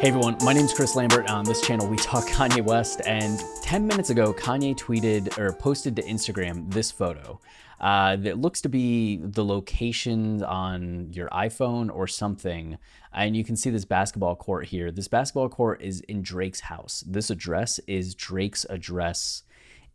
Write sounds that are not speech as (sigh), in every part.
Hey everyone, my name is Chris Lambert. On this channel, we talk (laughs) Kanye West. And 10 minutes ago, Kanye tweeted or posted to Instagram this photo uh, that looks to be the location on your iPhone or something. And you can see this basketball court here. This basketball court is in Drake's house. This address is Drake's address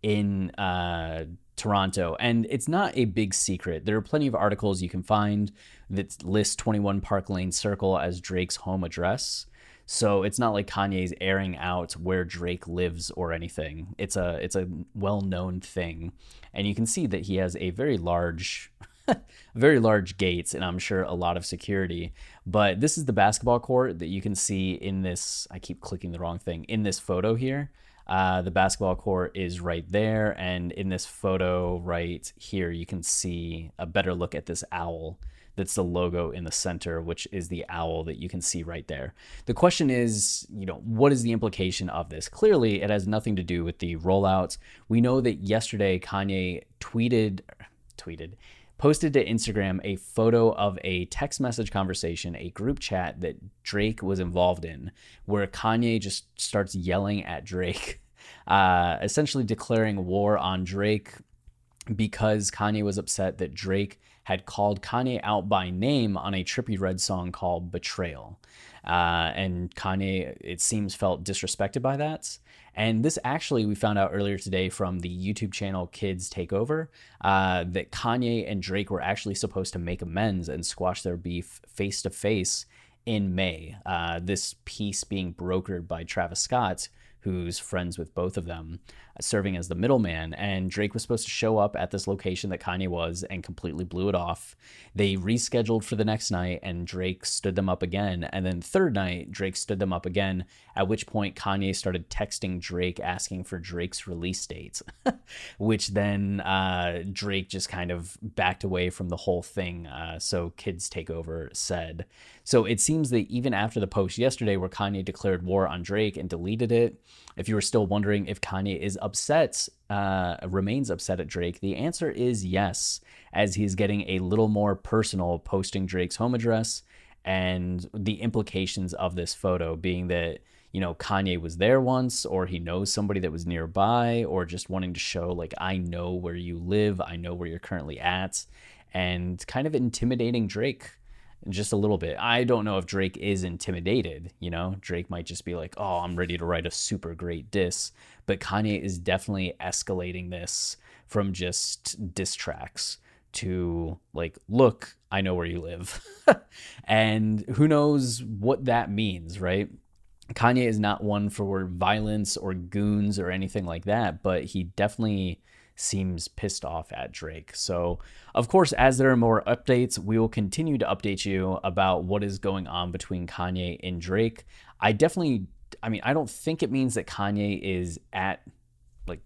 in uh, Toronto. And it's not a big secret. There are plenty of articles you can find that list 21 Park Lane Circle as Drake's home address. So it's not like Kanye's airing out where Drake lives or anything. It's a it's a well-known thing. And you can see that he has a very large (laughs) very large gates and I'm sure a lot of security. But this is the basketball court that you can see in this I keep clicking the wrong thing in this photo here. Uh, the basketball court is right there, and in this photo right here, you can see a better look at this owl that's the logo in the center, which is the owl that you can see right there. The question is, you know, what is the implication of this? Clearly, it has nothing to do with the rollouts. We know that yesterday Kanye tweeted, tweeted, posted to Instagram a photo of a text message conversation, a group chat that Drake was involved in, where Kanye just starts yelling at Drake, (laughs) uh, essentially declaring war on Drake because Kanye was upset that Drake had called Kanye out by name on a Trippie Redd song called Betrayal. Uh, and Kanye, it seems, felt disrespected by that. And this actually, we found out earlier today from the YouTube channel Kids Take Over uh, that Kanye and Drake were actually supposed to make amends and squash their beef face to face in May. Uh, this peace being brokered by Travis Scott, who's friends with both of them, uh, serving as the middleman. And Drake was supposed to show up at this location that Kanye was and completely blew it off. They rescheduled for the next night, and Drake stood them up again. And then third night, Drake stood them up again. At which point, Kanye started texting Drake asking for Drake's release dates, (laughs) which then uh, Drake just kind of backed away from the whole thing. Uh, so Kids Take Over said. So it seems that even after the post yesterday, where Kanye declared war on Drake and deleted it, if you were still wondering if Kanye is upset, uh, remains upset at Drake, the answer is yes, as he's getting a little more personal posting Drake's home address and the implications of this photo being that you know Kanye was there once or he knows somebody that was nearby or just wanting to show like I know where you live, I know where you're currently at and kind of intimidating Drake just a little bit. I don't know if Drake is intimidated, you know? Drake might just be like, "Oh, I'm ready to write a super great diss." But Kanye is definitely escalating this from just diss tracks to like, "Look, I know where you live." (laughs) and who knows what that means, right? Kanye is not one for violence or goons or anything like that, but he definitely seems pissed off at Drake. So, of course, as there are more updates, we will continue to update you about what is going on between Kanye and Drake. I definitely, I mean, I don't think it means that Kanye is at like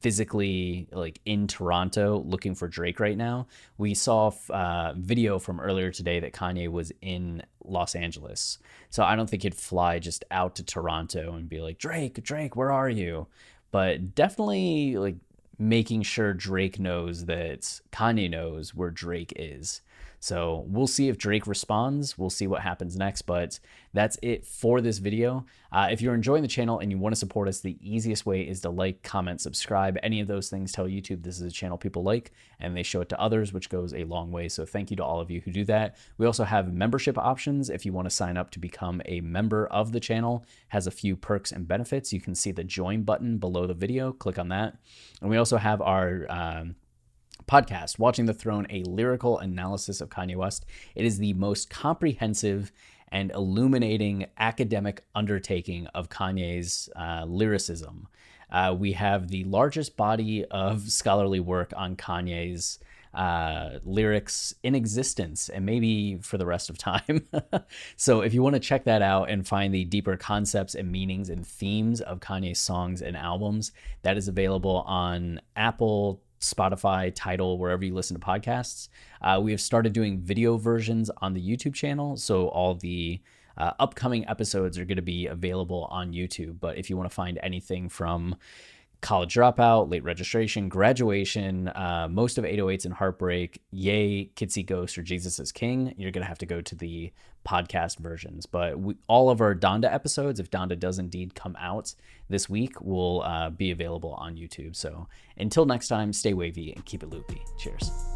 physically like in Toronto looking for Drake right now. We saw a uh, video from earlier today that Kanye was in Los Angeles. So I don't think he'd fly just out to Toronto and be like, Drake, Drake, where are you? But definitely like making sure Drake knows that Kanye knows where Drake is. So we'll see if Drake responds. We'll see what happens next. But that's it for this video. Uh, if you're enjoying the channel and you want to support us, the easiest way is to like, comment, subscribe. Any of those things tell YouTube this is a channel people like and they show it to others, which goes a long way. So thank you to all of you who do that. We also have membership options. If you want to sign up to become a member of the channel, has a few perks and benefits. You can see the join button below the video. Click on that. And we also have our um, podcast, Watching the Throne, a lyrical analysis of Kanye West. It is the most comprehensive and illuminating academic undertaking of Kanye's uh, lyricism. Uh, we have the largest body of scholarly work on Kanye's uh, lyrics in existence and maybe for the rest of time. (laughs) so if you want to check that out and find the deeper concepts and meanings and themes of Kanye's songs and albums, that is available on Apple, Spotify, Tidal, wherever you listen to podcasts. Uh, we have started doing video versions on the YouTube channel. So all the uh, upcoming episodes are going to be available on YouTube. But if you want to find anything from college dropout, late registration, graduation, uh, most of 808s and heartbreak, yay, Kids See Ghost or Jesus is King, you're going to have to go to the podcast versions. But we, all of our Donda episodes, if Donda does indeed come out this week, will uh, be available on YouTube. So until next time, stay wavy and keep it loopy. Cheers.